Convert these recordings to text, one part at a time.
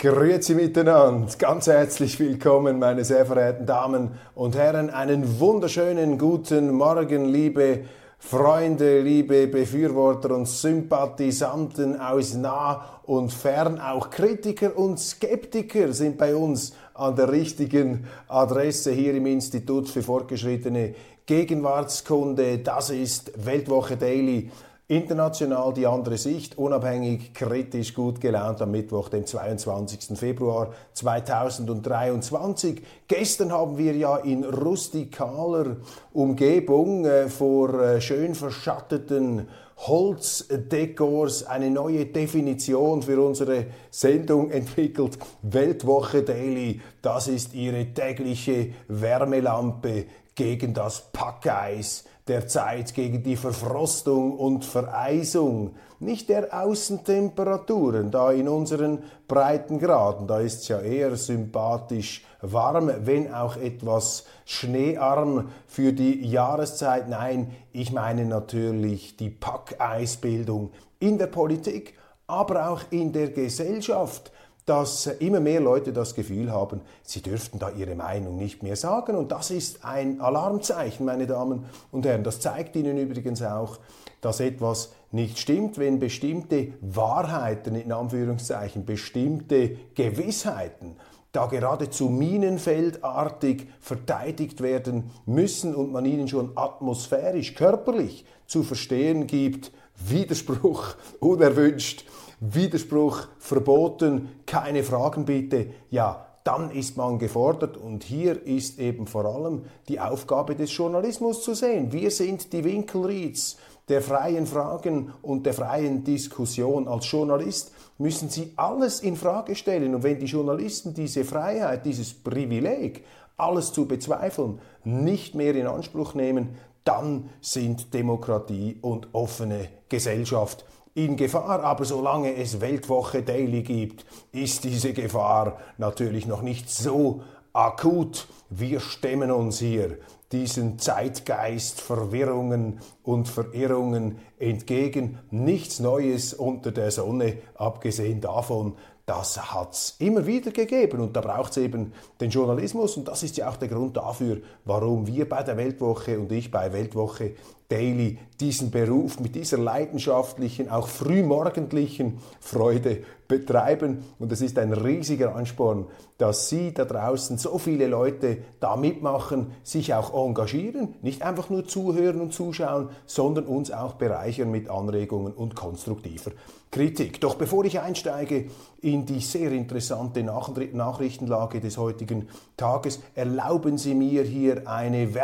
Grüezi miteinander, ganz herzlich willkommen, meine sehr verehrten Damen und Herren. Einen wunderschönen guten Morgen, liebe Freunde, liebe Befürworter und Sympathisanten aus nah und fern, auch Kritiker und Skeptiker sind bei uns an der richtigen Adresse hier im Institut für fortgeschrittene Gegenwartskunde. Das ist Weltwoche Daily International die andere Sicht, unabhängig, kritisch, gut gelaunt am Mittwoch, dem 22. Februar 2023. Gestern haben wir ja in rustikaler Umgebung äh, vor äh, schön verschatteten Holzdekors eine neue Definition für unsere Sendung entwickelt. Weltwoche Daily, das ist Ihre tägliche Wärmelampe gegen das Packeis der Zeit gegen die Verfrostung und Vereisung, nicht der Außentemperaturen, da in unseren Breitengraden, da ist es ja eher sympathisch warm, wenn auch etwas schneearm für die Jahreszeit. Nein, ich meine natürlich die Packeisbildung in der Politik, aber auch in der Gesellschaft dass immer mehr Leute das Gefühl haben, sie dürften da ihre Meinung nicht mehr sagen. Und das ist ein Alarmzeichen, meine Damen und Herren. Das zeigt Ihnen übrigens auch, dass etwas nicht stimmt, wenn bestimmte Wahrheiten, in Anführungszeichen, bestimmte Gewissheiten da geradezu minenfeldartig verteidigt werden müssen und man ihnen schon atmosphärisch, körperlich zu verstehen gibt, Widerspruch, unerwünscht, Widerspruch verboten, keine Fragen bitte, ja, dann ist man gefordert und hier ist eben vor allem die Aufgabe des Journalismus zu sehen. Wir sind die Winkelrieds der freien Fragen und der freien Diskussion. Als Journalist müssen Sie alles in Frage stellen und wenn die Journalisten diese Freiheit, dieses Privileg, alles zu bezweifeln, nicht mehr in Anspruch nehmen, dann sind Demokratie und offene Gesellschaft in Gefahr, aber solange es Weltwoche Daily gibt, ist diese Gefahr natürlich noch nicht so akut. Wir stemmen uns hier diesen Zeitgeist, Verwirrungen und Verirrungen entgegen. Nichts Neues unter der Sonne, abgesehen davon, das hat es immer wieder gegeben und da braucht es eben den Journalismus und das ist ja auch der Grund dafür, warum wir bei der Weltwoche und ich bei Weltwoche Daily diesen Beruf mit dieser leidenschaftlichen, auch frühmorgendlichen Freude betreiben. Und es ist ein riesiger Ansporn, dass Sie da draußen so viele Leute da mitmachen, sich auch engagieren, nicht einfach nur zuhören und zuschauen, sondern uns auch bereichern mit Anregungen und konstruktiver Kritik. Doch bevor ich einsteige in die sehr interessante Nachrichtenlage des heutigen Tages, erlauben Sie mir hier eine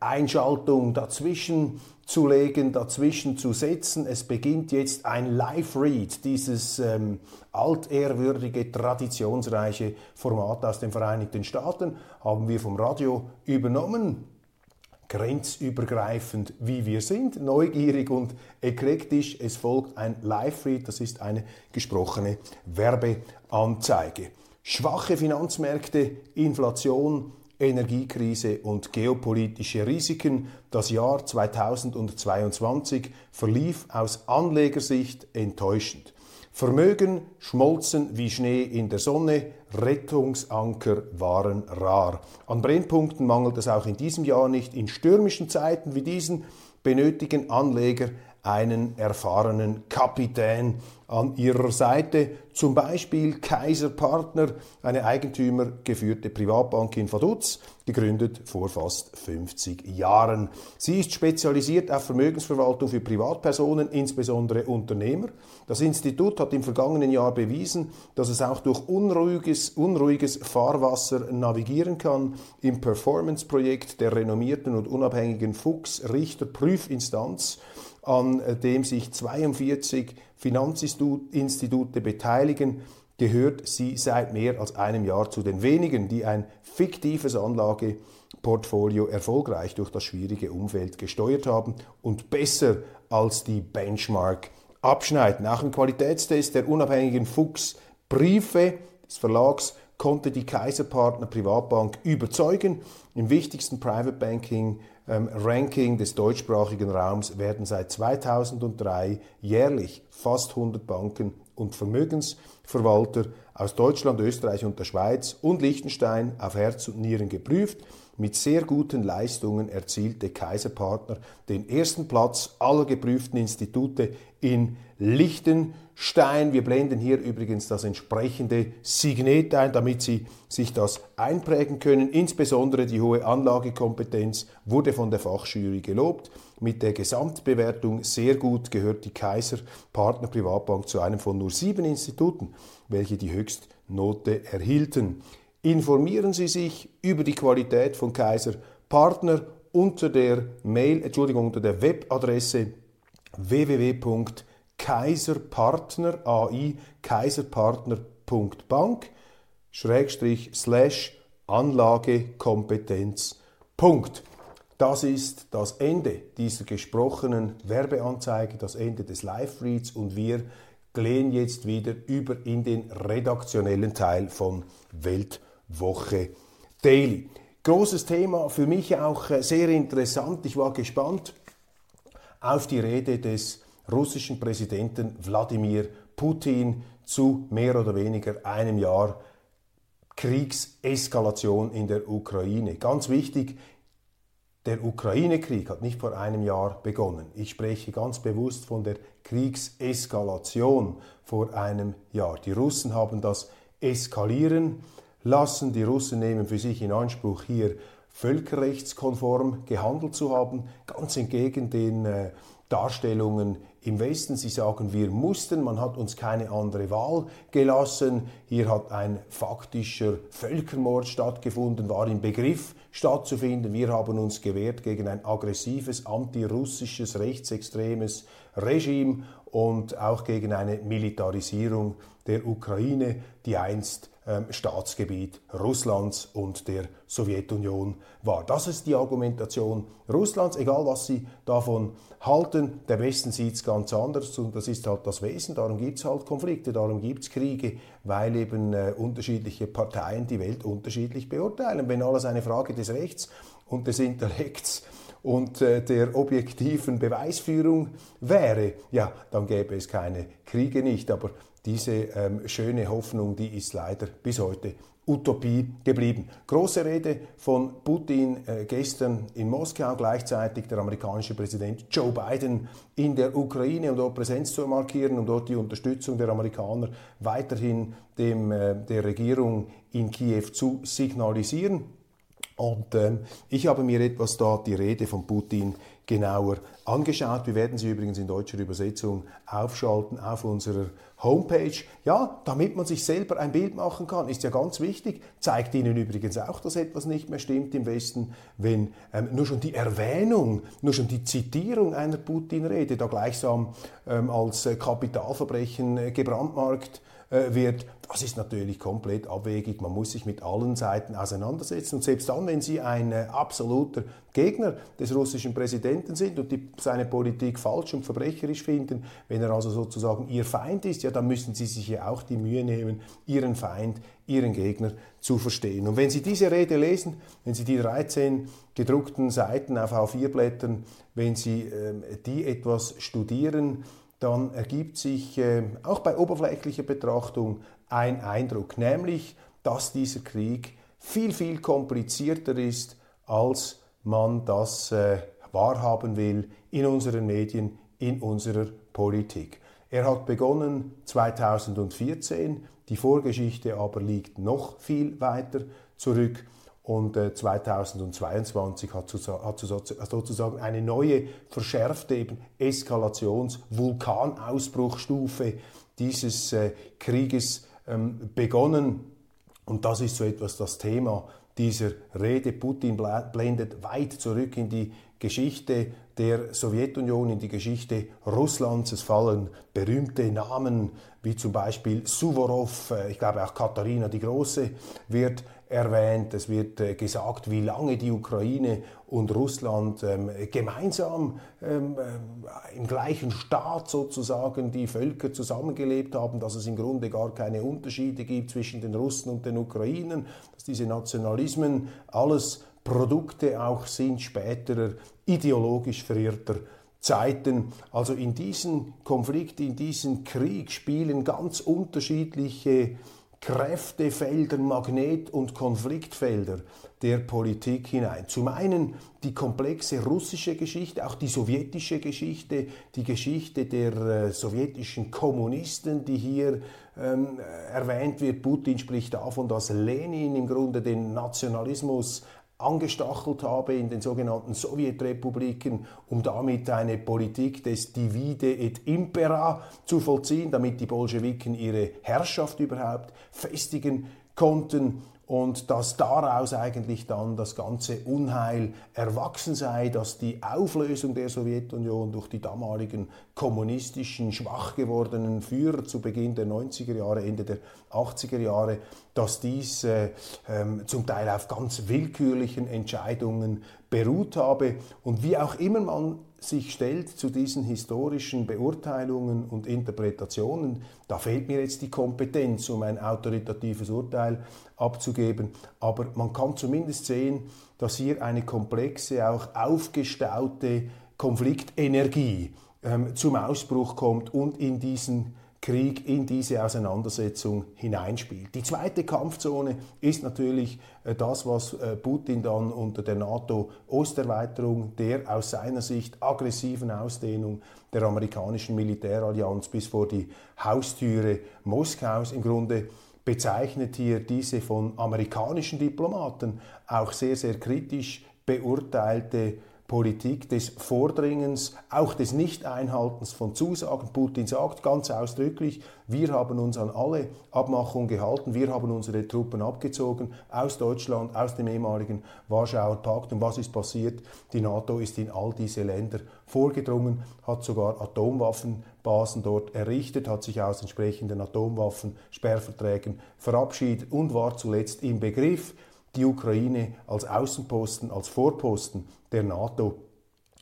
Werbeeinschaltung dazwischen zu legen, dazwischen zu setzen. Es beginnt jetzt ein Live-Read, dieses ähm, altehrwürdige, traditionsreiche Format aus den Vereinigten Staaten, haben wir vom Radio übernommen grenzübergreifend, wie wir sind, neugierig und eklektisch. Es folgt ein Live-Read, das ist eine gesprochene Werbeanzeige. Schwache Finanzmärkte, Inflation, Energiekrise und geopolitische Risiken. Das Jahr 2022 verlief aus Anlegersicht enttäuschend. Vermögen schmolzen wie Schnee in der Sonne, Rettungsanker waren rar. An Brennpunkten mangelt es auch in diesem Jahr nicht. In stürmischen Zeiten wie diesen benötigen Anleger einen erfahrenen Kapitän an ihrer Seite, zum Beispiel Kaiser Partner, eine eigentümergeführte Privatbank in Vaduz, gegründet vor fast 50 Jahren. Sie ist spezialisiert auf Vermögensverwaltung für Privatpersonen, insbesondere Unternehmer. Das Institut hat im vergangenen Jahr bewiesen, dass es auch durch unruhiges, unruhiges Fahrwasser navigieren kann. Im Performance-Projekt der renommierten und unabhängigen Fuchs Richter Prüfinstanz an dem sich 42 Finanzinstitute beteiligen, gehört sie seit mehr als einem Jahr zu den wenigen, die ein fiktives Anlageportfolio erfolgreich durch das schwierige Umfeld gesteuert haben und besser als die Benchmark abschneiden. Auch im Qualitätstest der unabhängigen Fuchs Briefe des Verlags konnte die Kaiserpartner Privatbank überzeugen. Im wichtigsten Private Banking ähm, Ranking des deutschsprachigen Raums werden seit 2003 jährlich fast 100 Banken und Vermögensverwalter aus Deutschland, Österreich und der Schweiz und Liechtenstein auf Herz und Nieren geprüft. Mit sehr guten Leistungen erzielte Kaiserpartner den ersten Platz aller geprüften Institute in Liechtenstein. Wir blenden hier übrigens das entsprechende Signet ein, damit Sie sich das einprägen können. Insbesondere die hohe Anlagekompetenz wurde von der Fachjury gelobt. Mit der Gesamtbewertung sehr gut gehört die Kaiser Partner Privatbank zu einem von nur sieben Instituten, welche die Höchstnote erhielten. Informieren Sie sich über die Qualität von Kaiser Partner unter der Mail, Entschuldigung, unter der Webadresse www.kaiserpartner, AI, kaiserpartner.bank, Schrägstrich, slash, Anlagekompetenz, Punkt. Das ist das Ende dieser gesprochenen Werbeanzeige, das Ende des Live-Reads und wir gehen jetzt wieder über in den redaktionellen Teil von Weltwoche Daily. Großes Thema, für mich auch äh, sehr interessant. Ich war gespannt auf die Rede des russischen Präsidenten Wladimir Putin zu mehr oder weniger einem Jahr Kriegseskalation in der Ukraine. Ganz wichtig, der Ukraine-Krieg hat nicht vor einem Jahr begonnen. Ich spreche ganz bewusst von der Kriegseskalation vor einem Jahr. Die Russen haben das eskalieren lassen. Die Russen nehmen für sich in Anspruch, hier völkerrechtskonform gehandelt zu haben, ganz entgegen den äh, Darstellungen im Westen. Sie sagen, wir mussten, man hat uns keine andere Wahl gelassen. Hier hat ein faktischer Völkermord stattgefunden, war im Begriff stattzufinden. Wir haben uns gewehrt gegen ein aggressives, antirussisches, rechtsextremes Regime und auch gegen eine Militarisierung der Ukraine, die einst Staatsgebiet Russlands und der Sowjetunion war. Das ist die Argumentation Russlands, egal was Sie davon halten. Der Westen sieht es ganz anders und das ist halt das Wesen. Darum gibt es halt Konflikte, darum gibt es Kriege, weil eben äh, unterschiedliche Parteien die Welt unterschiedlich beurteilen. Wenn alles eine Frage des Rechts und des Intellekts und äh, der objektiven Beweisführung wäre, ja, dann gäbe es keine Kriege nicht. Aber diese ähm, schöne Hoffnung, die ist leider bis heute Utopie geblieben. Große Rede von Putin äh, gestern in Moskau, gleichzeitig der amerikanische Präsident Joe Biden in der Ukraine, um dort Präsenz zu markieren, um dort die Unterstützung der Amerikaner weiterhin dem, äh, der Regierung in Kiew zu signalisieren. Und ähm, ich habe mir etwas da die Rede von Putin genauer angeschaut. Wir werden sie übrigens in deutscher Übersetzung aufschalten auf unserer Homepage. Ja, damit man sich selber ein Bild machen kann, ist ja ganz wichtig. Zeigt Ihnen übrigens auch, dass etwas nicht mehr stimmt im Westen, wenn ähm, nur schon die Erwähnung, nur schon die Zitierung einer Putin-Rede da gleichsam ähm, als äh, Kapitalverbrechen äh, gebrandmarkt wird, das ist natürlich komplett abwegig. Man muss sich mit allen Seiten auseinandersetzen. Und selbst dann, wenn Sie ein äh, absoluter Gegner des russischen Präsidenten sind und die, seine Politik falsch und verbrecherisch finden, wenn er also sozusagen Ihr Feind ist, ja, dann müssen Sie sich ja auch die Mühe nehmen, Ihren Feind, Ihren Gegner zu verstehen. Und wenn Sie diese Rede lesen, wenn Sie die 13 gedruckten Seiten auf A4-Blättern, wenn Sie äh, die etwas studieren, dann ergibt sich äh, auch bei oberflächlicher Betrachtung ein Eindruck, nämlich, dass dieser Krieg viel, viel komplizierter ist, als man das äh, wahrhaben will in unseren Medien, in unserer Politik. Er hat begonnen 2014, die Vorgeschichte aber liegt noch viel weiter zurück. Und 2022 hat, sozusagen eine neue, verschärfte Eskalations-Vulkanausbruchstufe dieses äh, Krieges ähm, begonnen. Und das ist so etwas das Thema dieser Rede. Putin blendet weit zurück in die Geschichte der Sowjetunion, in die Geschichte Russlands. Es fallen berühmte Namen wie zum Beispiel Suvorov, äh, ich glaube auch Katharina die Große wird erwähnt. Es wird äh, gesagt, wie lange die Ukraine und Russland ähm, gemeinsam ähm, äh, im gleichen Staat sozusagen die Völker zusammengelebt haben, dass es im Grunde gar keine Unterschiede gibt zwischen den Russen und den Ukrainern, dass diese Nationalismen alles Produkte auch sind späterer ideologisch verirrter Zeiten. Also in diesen Konflikt, in diesen Krieg spielen ganz unterschiedliche Kräftefelder, Magnet- und Konfliktfelder der Politik hinein. Zum einen die komplexe russische Geschichte, auch die sowjetische Geschichte, die Geschichte der äh, sowjetischen Kommunisten, die hier ähm, erwähnt wird. Putin spricht davon, dass Lenin im Grunde den Nationalismus angestachelt habe in den sogenannten Sowjetrepubliken, um damit eine Politik des Divide et Impera zu vollziehen, damit die Bolschewiken ihre Herrschaft überhaupt festigen konnten und dass daraus eigentlich dann das ganze Unheil erwachsen sei, dass die Auflösung der Sowjetunion durch die damaligen kommunistischen, schwach gewordenen Führer zu Beginn der 90er Jahre, Ende der 80er Jahre, dass dies äh, äh, zum Teil auf ganz willkürlichen Entscheidungen beruht habe. Und wie auch immer man sich stellt zu diesen historischen Beurteilungen und Interpretationen, da fehlt mir jetzt die Kompetenz, um ein autoritatives Urteil abzugeben. Aber man kann zumindest sehen, dass hier eine komplexe, auch aufgestaute Konfliktenergie ähm, zum Ausbruch kommt und in diesen Krieg in diese Auseinandersetzung hineinspielt. Die zweite Kampfzone ist natürlich äh, das, was äh, Putin dann unter der NATO-Osterweiterung, der aus seiner Sicht aggressiven Ausdehnung der amerikanischen Militärallianz bis vor die Haustüre Moskaus im Grunde bezeichnet hier diese von amerikanischen Diplomaten auch sehr, sehr kritisch beurteilte Politik des Vordringens, auch des Nichteinhaltens von Zusagen. Putin sagt ganz ausdrücklich, wir haben uns an alle Abmachungen gehalten, wir haben unsere Truppen abgezogen aus Deutschland, aus dem ehemaligen Warschauer Pakt. Und was ist passiert? Die NATO ist in all diese Länder vorgedrungen, hat sogar Atomwaffenbasen dort errichtet, hat sich aus entsprechenden Atomwaffensperrverträgen verabschiedet und war zuletzt im Begriff, die Ukraine als Außenposten, als Vorposten der NATO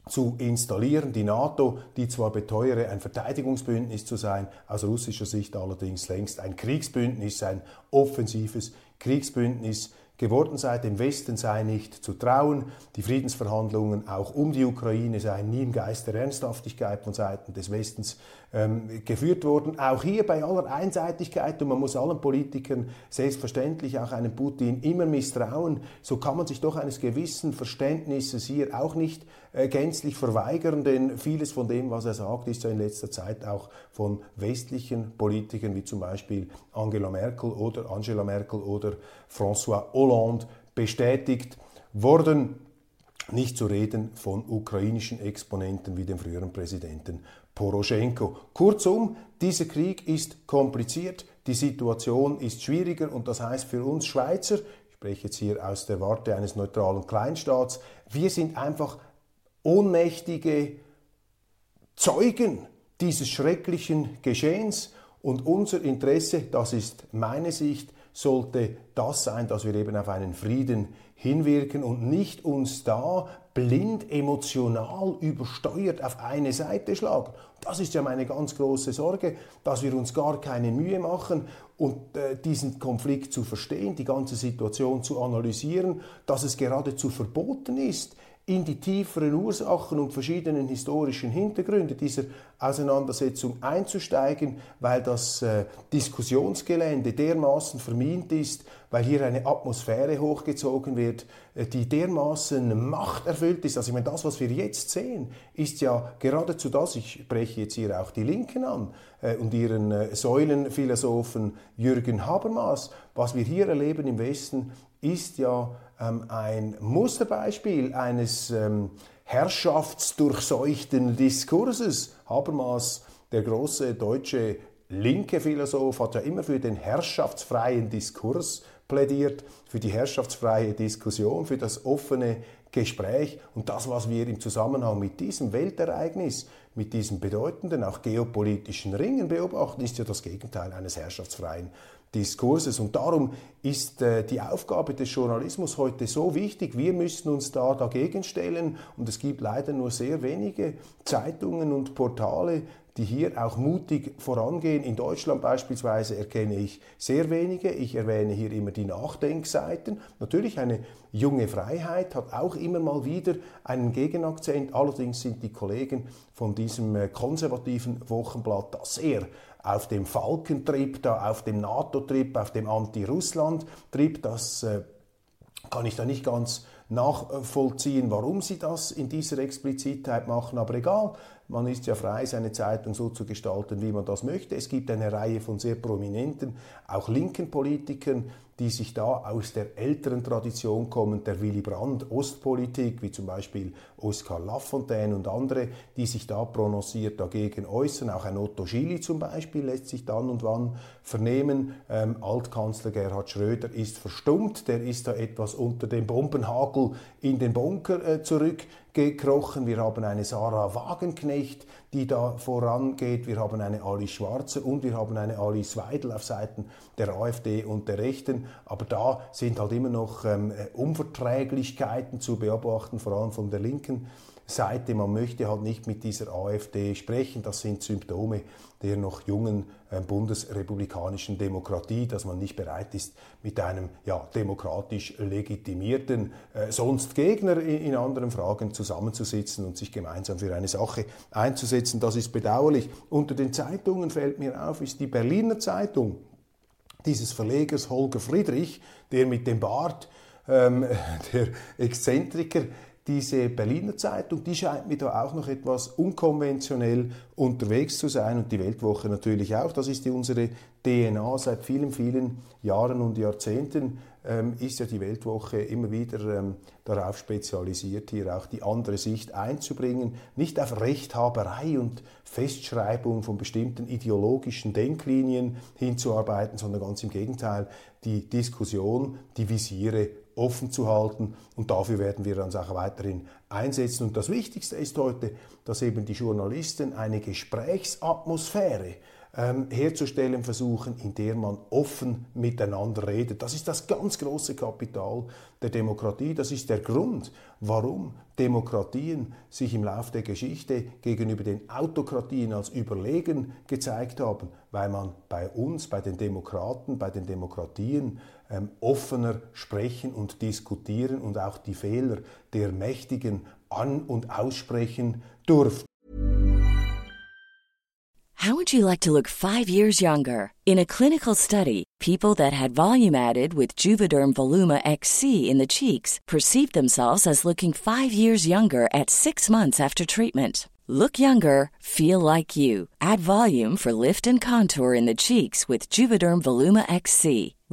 zu installieren. Die NATO, die zwar beteuere, ein Verteidigungsbündnis zu sein, aus russischer Sicht allerdings längst ein Kriegsbündnis, ein offensives Kriegsbündnis geworden sei. Dem Westen sei nicht zu trauen. Die Friedensverhandlungen auch um die Ukraine seien nie im Geist der Ernsthaftigkeit von Seiten des Westens ähm, geführt worden. Auch hier bei aller Einseitigkeit, und man muss allen Politikern selbstverständlich auch einem Putin immer misstrauen, so kann man sich doch eines gewissen Verständnisses hier auch nicht äh, gänzlich verweigern, denn vieles von dem, was er sagt, ist ja in letzter Zeit auch von westlichen Politikern wie zum Beispiel Angela Merkel oder Angela Merkel oder François Hollande bestätigt worden. Nicht zu reden von ukrainischen Exponenten wie dem früheren Präsidenten Poroschenko. Kurzum, dieser Krieg ist kompliziert, die Situation ist schwieriger und das heißt für uns Schweizer, ich spreche jetzt hier aus der Warte eines neutralen Kleinstaats, wir sind einfach ohnmächtige Zeugen dieses schrecklichen Geschehens und unser Interesse, das ist meine Sicht, sollte das sein, dass wir eben auf einen Frieden hinwirken und nicht uns da blind emotional übersteuert auf eine Seite schlagen. Das ist ja meine ganz große Sorge, dass wir uns gar keine Mühe machen und äh, diesen Konflikt zu verstehen, die ganze Situation zu analysieren, dass es geradezu verboten ist, in die tieferen Ursachen und verschiedenen historischen Hintergründe dieser Auseinandersetzung einzusteigen, weil das äh, Diskussionsgelände dermaßen vermint ist, weil hier eine Atmosphäre hochgezogen wird, äh, die dermaßen machterfüllt ist. Also ich meine, das, was wir jetzt sehen, ist ja geradezu das, ich spreche jetzt hier auch die Linken an äh, und ihren äh, Säulenphilosophen Jürgen Habermas, was wir hier erleben im Westen, ist ja ähm, ein Musterbeispiel eines ähm, herrschaftsdurchseuchten Diskurses. Habermas, der große deutsche linke Philosoph, hat ja immer für den herrschaftsfreien Diskurs plädiert, für die herrschaftsfreie Diskussion, für das offene Gespräch. Und das, was wir im Zusammenhang mit diesem Weltereignis, mit diesem bedeutenden, auch geopolitischen Ringen beobachten, ist ja das Gegenteil eines herrschaftsfreien Diskurses. Und darum ist äh, die Aufgabe des Journalismus heute so wichtig. Wir müssen uns da dagegen stellen. Und es gibt leider nur sehr wenige Zeitungen und Portale, die hier auch mutig vorangehen. In Deutschland beispielsweise erkenne ich sehr wenige. Ich erwähne hier immer die Nachdenkseiten. Natürlich eine junge Freiheit hat auch immer mal wieder einen Gegenakzent. Allerdings sind die Kollegen von diesem äh, konservativen Wochenblatt da sehr auf dem Falkentrip, da auf dem NATO-Trip, auf dem Anti-Russland-Trip. Das äh, kann ich da nicht ganz nachvollziehen, warum sie das in dieser Explizitheit machen, aber egal. Man ist ja frei, seine Zeitung so zu gestalten, wie man das möchte. Es gibt eine Reihe von sehr prominenten, auch linken Politikern, die sich da aus der älteren Tradition kommen, der Willy Brandt Ostpolitik, wie zum Beispiel Oskar Lafontaine und andere, die sich da prononciert dagegen äußern. Auch ein Otto Schily zum Beispiel lässt sich dann und wann vernehmen. Ähm, Altkanzler Gerhard Schröder ist verstummt, der ist da etwas unter dem Bombenhagel in den Bunker äh, zurück gekrochen. Wir haben eine Sarah Wagenknecht, die da vorangeht. Wir haben eine Alice Schwarzer und wir haben eine Alice Weidel auf Seiten der AfD und der Rechten. Aber da sind halt immer noch ähm, Unverträglichkeiten zu beobachten, vor allem von der linken Seite. Man möchte halt nicht mit dieser AfD sprechen. Das sind Symptome der noch jungen äh, bundesrepublikanischen Demokratie, dass man nicht bereit ist, mit einem ja, demokratisch legitimierten, äh, sonst Gegner in, in anderen Fragen zusammenzusitzen und sich gemeinsam für eine Sache einzusetzen. Das ist bedauerlich. Unter den Zeitungen fällt mir auf, ist die Berliner Zeitung dieses Verlegers Holger Friedrich, der mit dem Bart, ähm, der Exzentriker, diese Berliner Zeitung, die scheint mir da auch noch etwas unkonventionell unterwegs zu sein und die Weltwoche natürlich auch. Das ist unsere DNA seit vielen, vielen Jahren und Jahrzehnten ähm, ist ja die Weltwoche immer wieder ähm, darauf spezialisiert, hier auch die andere Sicht einzubringen, nicht auf Rechthaberei und Festschreibung von bestimmten ideologischen Denklinien hinzuarbeiten, sondern ganz im Gegenteil, die Diskussion, die Visiere offen zu halten und dafür werden wir uns auch weiterhin einsetzen. Und das Wichtigste ist heute, dass eben die Journalisten eine Gesprächsatmosphäre ähm, herzustellen versuchen, in der man offen miteinander redet. Das ist das ganz große Kapital der Demokratie. Das ist der Grund, warum Demokratien sich im Laufe der Geschichte gegenüber den Autokratien als überlegen gezeigt haben, weil man bei uns, bei den Demokraten, bei den Demokratien ähm, offener sprechen und diskutieren und auch die Fehler der Mächtigen an- und aussprechen durfte. How would you like to look five years younger? In a clinical study, people that had volume added with Juvederm Voluma XC in the cheeks perceived themselves as looking five years younger at six months after treatment. Look younger, feel like you. Add volume for lift and contour in the cheeks with Juvederm Voluma XC.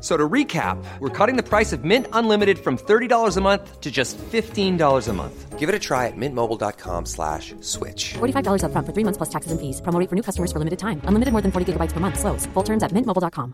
So to recap, we're cutting the price of Mint Unlimited from $30 a month to just $15 a month. Give it a try at mintmobile.com slash switch. $45 up front for three months plus taxes and fees. Promo for new customers for limited time. Unlimited more than 40 gigabytes per month. Slows. Full terms at mintmobile.com.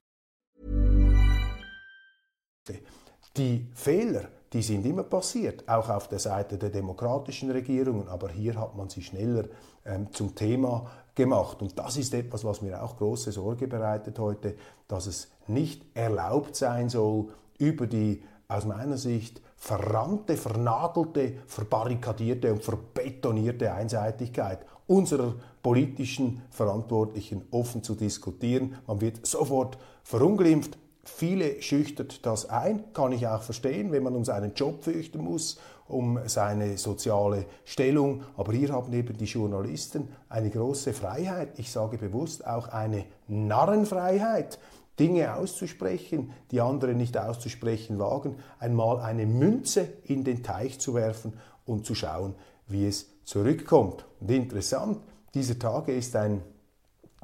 Die Fehler, die sind immer passiert, auch auf der Seite der demokratischen Regierungen, aber hier hat man sie schneller ähm, zum Thema gemacht. Und das ist etwas, was mir auch große Sorge bereitet heute, dass es nicht erlaubt sein soll, über die aus meiner Sicht verrannte, vernagelte, verbarrikadierte und verbetonierte Einseitigkeit unserer politischen Verantwortlichen offen zu diskutieren. Man wird sofort verunglimpft, Viele schüchtert das ein, kann ich auch verstehen, wenn man um seinen Job fürchten muss, um seine soziale Stellung. Aber hier haben eben die Journalisten eine große Freiheit, ich sage bewusst auch eine Narrenfreiheit, Dinge auszusprechen, die andere nicht auszusprechen wagen, einmal eine Münze in den Teich zu werfen und zu schauen, wie es zurückkommt. Und interessant, dieser Tage ist ein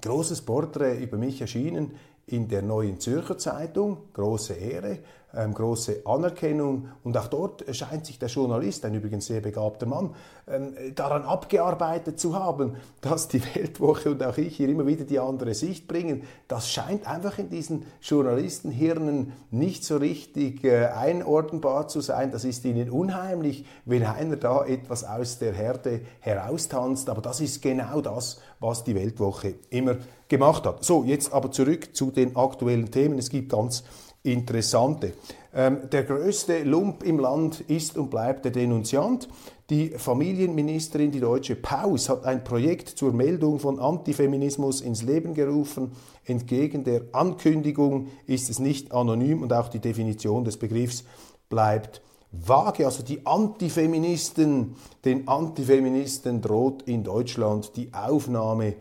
großes Porträt über mich erschienen in der Neuen Zürcher Zeitung, große Ehre, ähm, große Anerkennung. Und auch dort scheint sich der Journalist, ein übrigens sehr begabter Mann, ähm, daran abgearbeitet zu haben, dass die Weltwoche und auch ich hier immer wieder die andere Sicht bringen. Das scheint einfach in diesen Journalistenhirnen nicht so richtig äh, einordnbar zu sein. Das ist ihnen unheimlich, wenn einer da etwas aus der Herde heraustanzt. Aber das ist genau das, was die Weltwoche immer gemacht hat. So, jetzt aber zurück zu den aktuellen Themen. Es gibt ganz interessante. Ähm, der größte Lump im Land ist und bleibt der Denunziant. Die Familienministerin, die deutsche Paus, hat ein Projekt zur Meldung von Antifeminismus ins Leben gerufen. Entgegen der Ankündigung ist es nicht anonym und auch die Definition des Begriffs bleibt vage. Also die Antifeministen, den Antifeministen droht in Deutschland die Aufnahme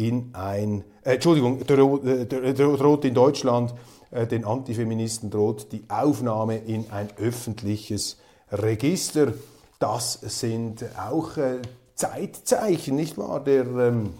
in ein, äh, Entschuldigung, droht, äh, droht in Deutschland äh, den Antifeministen droht die Aufnahme in ein öffentliches Register. Das sind auch äh, Zeitzeichen, nicht wahr, der ähm,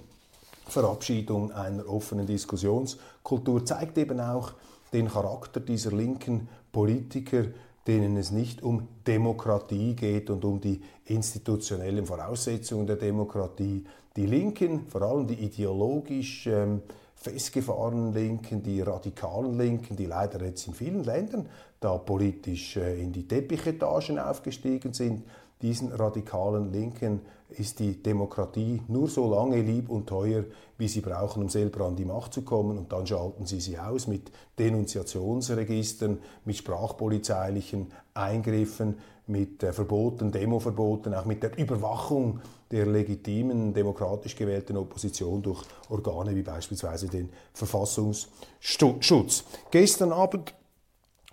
Verabschiedung einer offenen Diskussionskultur, zeigt eben auch den Charakter dieser linken Politiker, denen es nicht um Demokratie geht und um die institutionellen Voraussetzungen der Demokratie. Die Linken, vor allem die ideologisch ähm, festgefahrenen Linken, die radikalen Linken, die leider jetzt in vielen Ländern da politisch äh, in die Teppichetagen aufgestiegen sind, diesen radikalen Linken ist die Demokratie nur so lange lieb und teuer, wie sie brauchen, um selber an die Macht zu kommen. Und dann schalten sie sie aus mit Denunziationsregistern, mit sprachpolizeilichen Eingriffen, mit äh, Verboten, Demoverboten, auch mit der Überwachung der legitimen, demokratisch gewählten Opposition durch Organe wie beispielsweise den Verfassungsschutz. Gestern Abend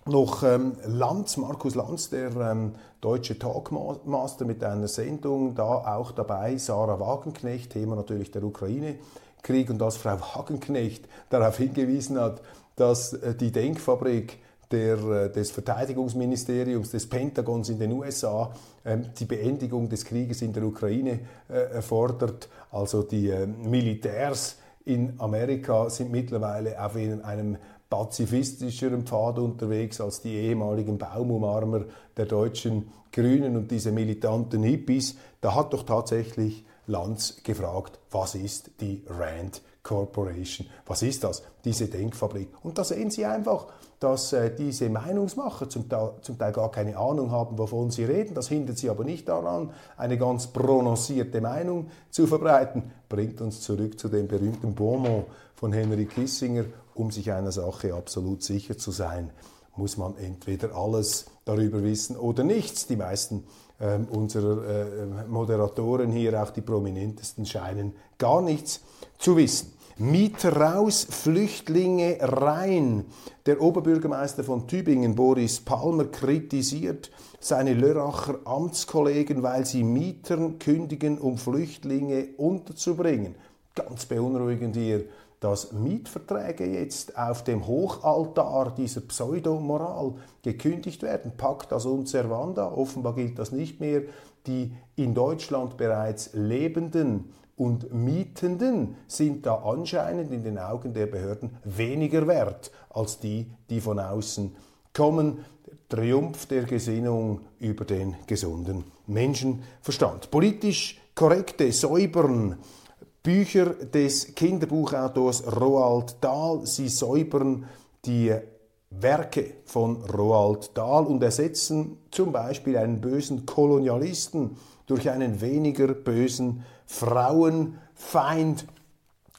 noch ähm, Lanz, Markus Lanz, der ähm, deutsche Talkmaster mit einer Sendung, da auch dabei Sarah Wagenknecht, Thema natürlich der Ukraine-Krieg und dass Frau Wagenknecht darauf hingewiesen hat, dass äh, die Denkfabrik der, äh, des Verteidigungsministeriums, des Pentagons in den USA äh, die Beendigung des Krieges in der Ukraine äh, fordert. Also die äh, Militärs in Amerika sind mittlerweile auf einem pazifistischeren Pfad unterwegs als die ehemaligen Baumumarmer der deutschen Grünen und diese militanten Hippies. Da hat doch tatsächlich Lanz gefragt, was ist die Rand Corporation? Was ist das? Diese Denkfabrik. Und da sehen Sie einfach, dass äh, diese Meinungsmacher zum Teil, zum Teil, gar keine Ahnung haben, wovon sie reden. Das hindert sie aber nicht daran, eine ganz prononcierte Meinung zu verbreiten. Bringt uns zurück zu dem berühmten Bonmot von Henry Kissinger, um sich einer Sache absolut sicher zu sein, muss man entweder alles darüber wissen oder nichts. Die meisten äh, unserer äh, Moderatoren hier, auch die prominentesten, scheinen gar nichts zu wissen. Mieter raus, Flüchtlinge rein. Der Oberbürgermeister von Tübingen, Boris Palmer, kritisiert seine Lörracher Amtskollegen, weil sie Mietern kündigen, um Flüchtlinge unterzubringen. Ganz beunruhigend hier dass Mietverträge jetzt auf dem Hochaltar dieser Pseudomoral gekündigt werden. Pacta sunt servanda, offenbar gilt das nicht mehr. Die in Deutschland bereits lebenden und Mietenden sind da anscheinend in den Augen der Behörden weniger wert als die, die von außen kommen. Triumph der Gesinnung über den gesunden Menschenverstand. Politisch korrekte, säubern Bücher des Kinderbuchautors Roald Dahl. Sie säubern die Werke von Roald Dahl und ersetzen zum Beispiel einen bösen Kolonialisten durch einen weniger bösen Frauenfeind.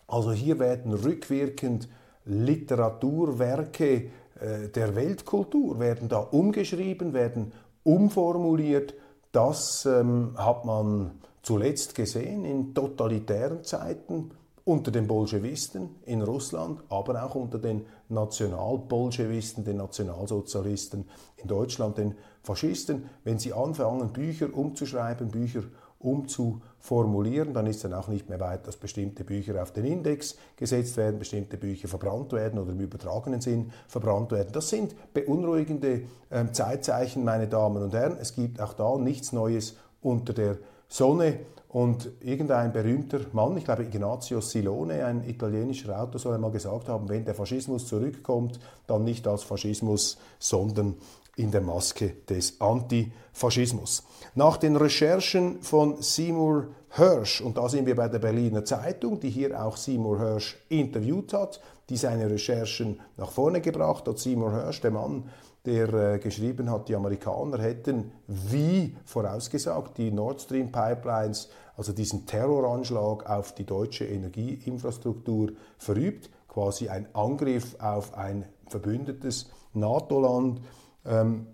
Also hier werden rückwirkend Literaturwerke äh, der Weltkultur werden da umgeschrieben, werden umformuliert. Das ähm, hat man zuletzt gesehen in totalitären Zeiten unter den Bolschewisten in Russland, aber auch unter den Nationalbolschewisten, den Nationalsozialisten in Deutschland, den Faschisten. Wenn sie anfangen, Bücher umzuschreiben, Bücher umzuformulieren, dann ist dann auch nicht mehr weit, dass bestimmte Bücher auf den Index gesetzt werden, bestimmte Bücher verbrannt werden oder im übertragenen Sinn verbrannt werden. Das sind beunruhigende äh, Zeitzeichen, meine Damen und Herren. Es gibt auch da nichts Neues unter der Sonne und irgendein berühmter Mann, ich glaube Ignazio Silone, ein italienischer Autor, soll einmal gesagt haben, wenn der Faschismus zurückkommt, dann nicht als Faschismus, sondern in der Maske des Antifaschismus. Nach den Recherchen von Seymour Hirsch, und da sind wir bei der Berliner Zeitung, die hier auch Seymour Hirsch interviewt hat, die seine Recherchen nach vorne gebracht hat. Seymour Hirsch, der Mann, der äh, geschrieben hat, die Amerikaner hätten, wie vorausgesagt, die Nord Stream Pipelines, also diesen Terroranschlag auf die deutsche Energieinfrastruktur verübt, quasi ein Angriff auf ein verbündetes NATO-Land. Ähm,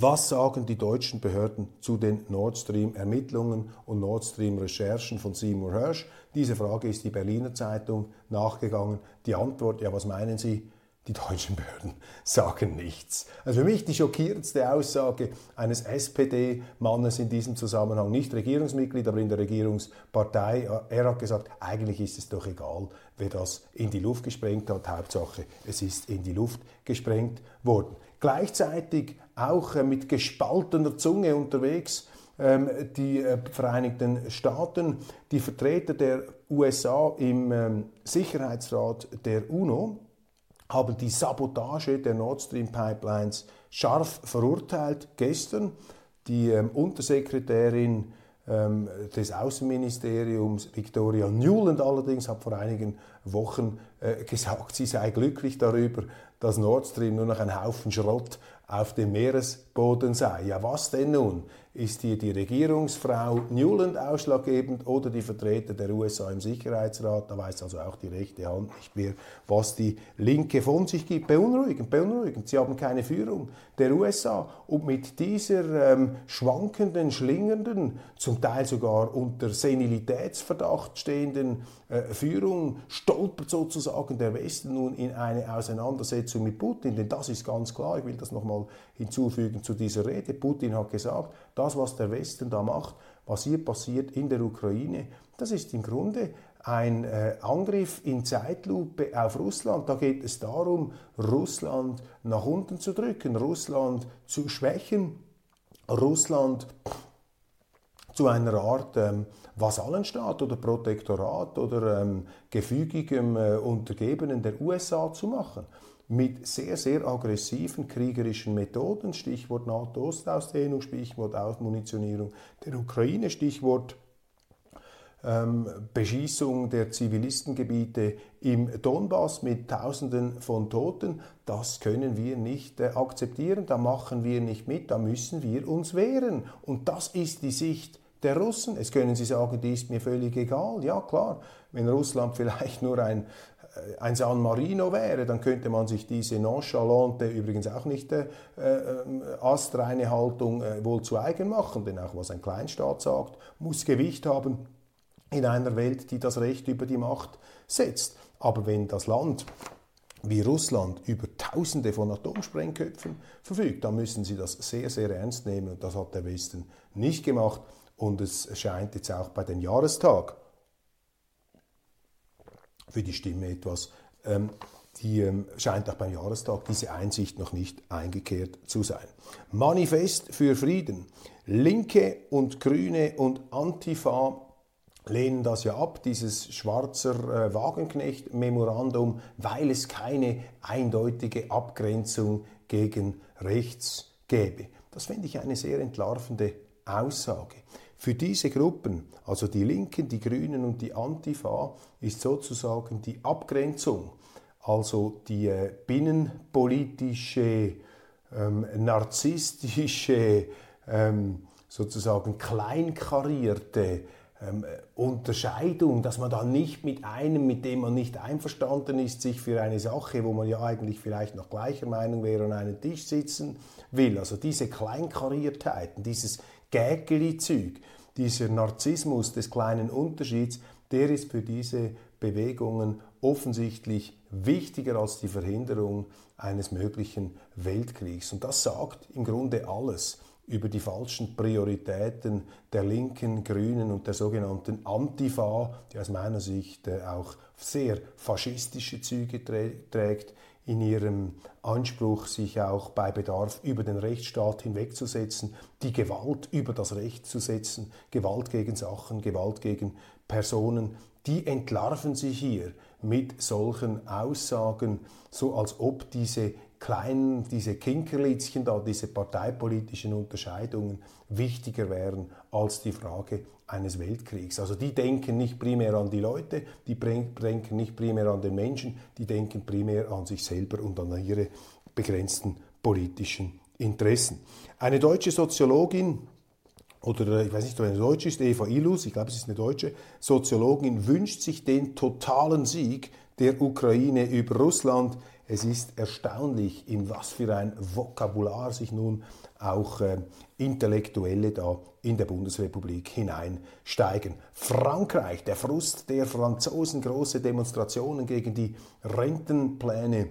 was sagen die deutschen Behörden zu den Nord Stream-Ermittlungen und Nord Stream-Recherchen von Seymour Hirsch? Diese Frage ist die Berliner Zeitung nachgegangen. Die Antwort, ja, was meinen Sie? die deutschen Behörden sagen nichts. Also für mich die schockierendste Aussage eines SPD-Mannes in diesem Zusammenhang, nicht Regierungsmitglied, aber in der Regierungspartei. Er hat gesagt, eigentlich ist es doch egal, wer das in die Luft gesprengt hat. Hauptsache, es ist in die Luft gesprengt worden. Gleichzeitig auch äh, mit gespaltener Zunge unterwegs ähm, die äh, Vereinigten Staaten, die Vertreter der USA im ähm, Sicherheitsrat der UNO, haben die Sabotage der Nord Stream Pipelines scharf verurteilt. Gestern die ähm, Untersekretärin des Außenministeriums Victoria Newland allerdings hat vor einigen Wochen äh, gesagt, sie sei glücklich darüber, dass Nord Stream nur noch ein Haufen Schrott auf dem Meeresboden sei. Ja, was denn nun? Ist hier die Regierungsfrau Newland ausschlaggebend oder die Vertreter der USA im Sicherheitsrat? Da weiß also auch die rechte Hand nicht mehr, was die Linke von sich gibt. Beunruhigend, beunruhigend. Sie haben keine Führung der USA. Und mit dieser ähm, schwankenden, schlingernden, zum Teil sogar unter Senilitätsverdacht stehenden äh, Führung stolpert sozusagen der Westen nun in eine Auseinandersetzung mit Putin. Denn das ist ganz klar, ich will das nochmal hinzufügen zu dieser Rede. Putin hat gesagt, das, was der Westen da macht, was hier passiert in der Ukraine, das ist im Grunde ein äh, Angriff in Zeitlupe auf Russland. Da geht es darum, Russland nach unten zu drücken, Russland zu schwächen, Russland zu einer Art ähm, Vasallenstaat oder Protektorat oder ähm, gefügigem äh, Untergebenen der USA zu machen mit sehr, sehr aggressiven kriegerischen Methoden, Stichwort NATO-Ostausdehnung, Stichwort Ausmunitionierung der Ukraine, Stichwort ähm, Beschießung der Zivilistengebiete im Donbass mit Tausenden von Toten, das können wir nicht äh, akzeptieren, da machen wir nicht mit, da müssen wir uns wehren. Und das ist die Sicht der Russen. Es können Sie sagen, die ist mir völlig egal. Ja, klar, wenn Russland vielleicht nur ein ein San Marino wäre, dann könnte man sich diese nonchalante, übrigens auch nicht äh, äh, astreine Haltung äh, wohl zu eigen machen, denn auch was ein Kleinstaat sagt, muss Gewicht haben in einer Welt, die das Recht über die Macht setzt. Aber wenn das Land wie Russland über Tausende von Atomsprengköpfen verfügt, dann müssen sie das sehr, sehr ernst nehmen. Und das hat der Westen nicht gemacht. Und es scheint jetzt auch bei den Jahrestag für die Stimme etwas. Ähm, die ähm, scheint auch beim Jahrestag diese Einsicht noch nicht eingekehrt zu sein. Manifest für Frieden. Linke und Grüne und Antifa lehnen das ja ab, dieses Schwarzer äh, Wagenknecht-Memorandum, weil es keine eindeutige Abgrenzung gegen rechts gäbe. Das finde ich eine sehr entlarvende Aussage. Für diese Gruppen, also die Linken, die Grünen und die Antifa, ist sozusagen die Abgrenzung, also die äh, binnenpolitische, ähm, narzisstische, ähm, sozusagen kleinkarierte ähm, Unterscheidung, dass man dann nicht mit einem, mit dem man nicht einverstanden ist, sich für eine Sache, wo man ja eigentlich vielleicht noch gleicher Meinung wäre, an einen Tisch sitzen will. Also diese Kleinkariertheiten, dieses Gägeli-Züg, dieser Narzissmus des kleinen Unterschieds, der ist für diese Bewegungen offensichtlich wichtiger als die Verhinderung eines möglichen Weltkriegs. Und das sagt im Grunde alles über die falschen Prioritäten der linken, grünen und der sogenannten Antifa, die aus meiner Sicht äh, auch sehr faschistische Züge trägt in ihrem Anspruch, sich auch bei Bedarf über den Rechtsstaat hinwegzusetzen, die Gewalt über das Recht zu setzen, Gewalt gegen Sachen, Gewalt gegen Personen, die entlarven sich hier mit solchen Aussagen, so als ob diese kleinen, diese Kinkerlitzchen da, diese parteipolitischen Unterscheidungen wichtiger wären als die Frage eines Weltkriegs. Also die denken nicht primär an die Leute, die denken nicht primär an den Menschen, die denken primär an sich selber und an ihre begrenzten politischen Interessen. Eine deutsche Soziologin, oder ich weiß nicht, ob eine Deutsche ist, Eva Ilus, ich glaube, es ist eine deutsche Soziologin, wünscht sich den totalen Sieg der Ukraine über Russland. Es ist erstaunlich, in was für ein Vokabular sich nun auch äh, Intellektuelle da in der Bundesrepublik hineinsteigen. Frankreich, der Frust der Franzosen, große Demonstrationen gegen die Rentenpläne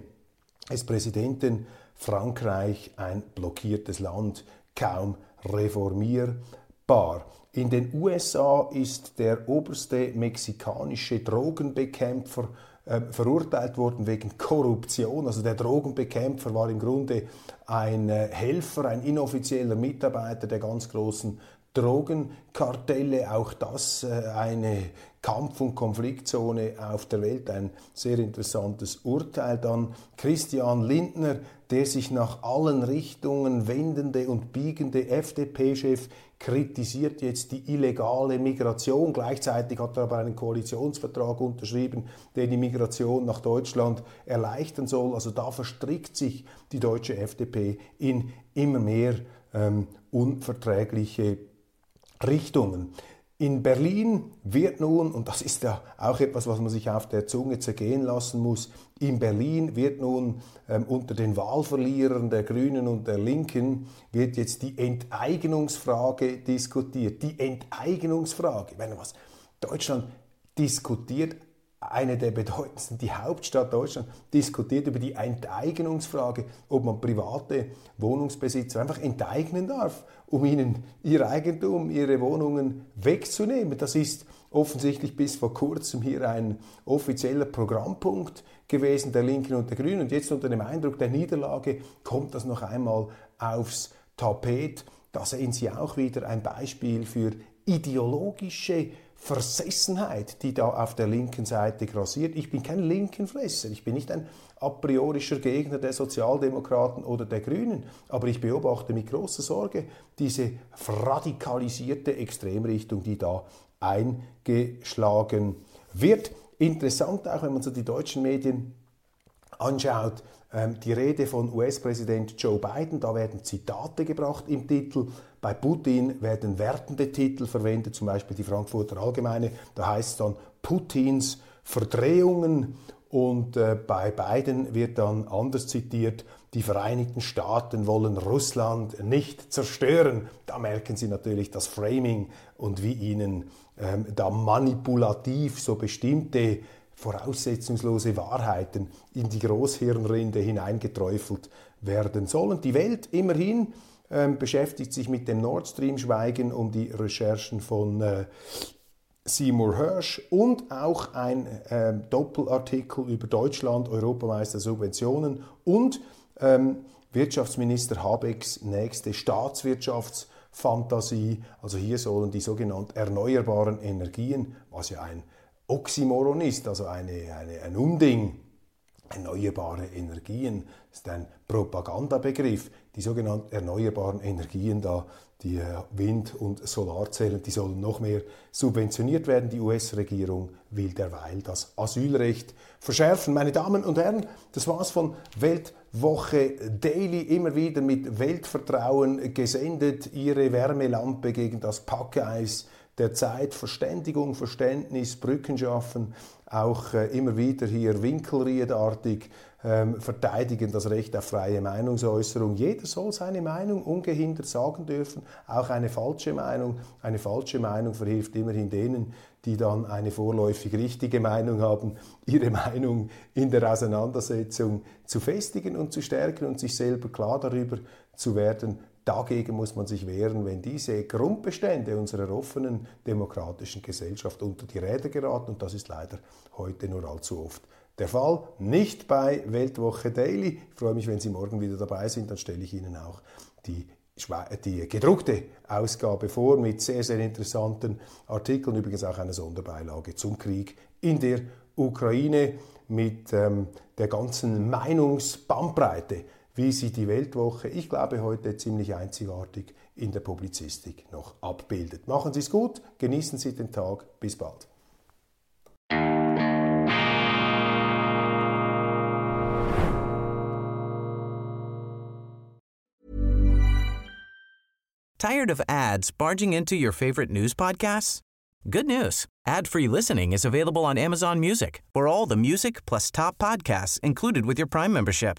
des Präsidenten. Frankreich, ein blockiertes Land, kaum reformierbar. In den USA ist der oberste mexikanische Drogenbekämpfer äh, verurteilt worden wegen Korruption. Also der Drogenbekämpfer war im Grunde ein äh, Helfer, ein inoffizieller Mitarbeiter der ganz großen Drogenkartelle. Auch das äh, eine Kampf- und Konfliktzone auf der Welt. Ein sehr interessantes Urteil. Dann Christian Lindner, der sich nach allen Richtungen wendende und biegende FDP-Chef kritisiert jetzt die illegale Migration. Gleichzeitig hat er aber einen Koalitionsvertrag unterschrieben, der die Migration nach Deutschland erleichtern soll. Also da verstrickt sich die deutsche FDP in immer mehr ähm, unverträgliche Richtungen. In Berlin wird nun, und das ist ja auch etwas, was man sich auf der Zunge zergehen lassen muss, in Berlin wird nun ähm, unter den Wahlverlierern der Grünen und der Linken wird jetzt die Enteignungsfrage diskutiert. Die Enteignungsfrage. Wenn was, Deutschland diskutiert eine der bedeutendsten, die Hauptstadt Deutschland, diskutiert über die Enteignungsfrage, ob man private Wohnungsbesitzer einfach enteignen darf, um ihnen ihr Eigentum, ihre Wohnungen wegzunehmen. Das ist offensichtlich bis vor kurzem hier ein offizieller Programmpunkt gewesen der Linken und der Grünen. Und jetzt unter dem Eindruck der Niederlage kommt das noch einmal aufs Tapet. Da sehen Sie auch wieder ein Beispiel für ideologische Versessenheit, die da auf der linken Seite grassiert. Ich bin kein Linkenfresser, ich bin nicht ein a priorischer Gegner der Sozialdemokraten oder der Grünen, aber ich beobachte mit großer Sorge diese radikalisierte Extremrichtung, die da eingeschlagen wird. Interessant auch, wenn man so die deutschen Medien anschaut, die Rede von US-Präsident Joe Biden, da werden Zitate gebracht im Titel. Bei Putin werden wertende Titel verwendet, zum Beispiel die Frankfurter Allgemeine. Da heißt es dann Putins Verdrehungen. Und äh, bei Biden wird dann anders zitiert, die Vereinigten Staaten wollen Russland nicht zerstören. Da merken Sie natürlich das Framing und wie Ihnen ähm, da manipulativ so bestimmte voraussetzungslose Wahrheiten in die Großhirnrinde hineingeträufelt werden sollen. Die Welt immerhin ähm, beschäftigt sich mit dem Nord Stream Schweigen um die Recherchen von äh, Seymour Hirsch und auch ein äh, Doppelartikel über Deutschland, Europameister Subventionen und ähm, Wirtschaftsminister Habecks nächste Staatswirtschaftsfantasie. Also hier sollen die sogenannten erneuerbaren Energien, was ja ein Oxymoron ist, also eine, eine, ein Unding, erneuerbare Energien, ist ein Propagandabegriff. Die sogenannten erneuerbaren Energien da, die äh, Wind- und Solarzellen, die sollen noch mehr subventioniert werden. Die US-Regierung will derweil das Asylrecht verschärfen. Meine Damen und Herren, das war's von Weltwoche Daily, immer wieder mit Weltvertrauen gesendet. Ihre Wärmelampe gegen das Packeis der Zeit, Verständigung, Verständnis, Brücken schaffen, auch äh, immer wieder hier winkelriedartig ähm, verteidigen das Recht auf freie Meinungsäußerung. Jeder soll seine Meinung ungehindert sagen dürfen, auch eine falsche Meinung. Eine falsche Meinung verhilft immerhin denen, die dann eine vorläufig richtige Meinung haben, ihre Meinung in der Auseinandersetzung zu festigen und zu stärken und sich selber klar darüber zu werden, Dagegen muss man sich wehren, wenn diese Grundbestände unserer offenen demokratischen Gesellschaft unter die Räder geraten. Und das ist leider heute nur allzu oft der Fall. Nicht bei Weltwoche Daily. Ich freue mich, wenn Sie morgen wieder dabei sind. Dann stelle ich Ihnen auch die die gedruckte Ausgabe vor mit sehr, sehr interessanten Artikeln, übrigens auch eine Sonderbeilage zum Krieg in der Ukraine mit ähm, der ganzen Meinungsbandbreite wie sie die Weltwoche, ich glaube heute ziemlich einzigartig in der Publizistik noch abbildet. Machen Sie es gut, genießen Sie den Tag, bis bald. Tired of ads barging into your favorite news podcasts? Good news. Ad-free listening is available on Amazon Music. For all the music plus top podcasts included with your Prime membership.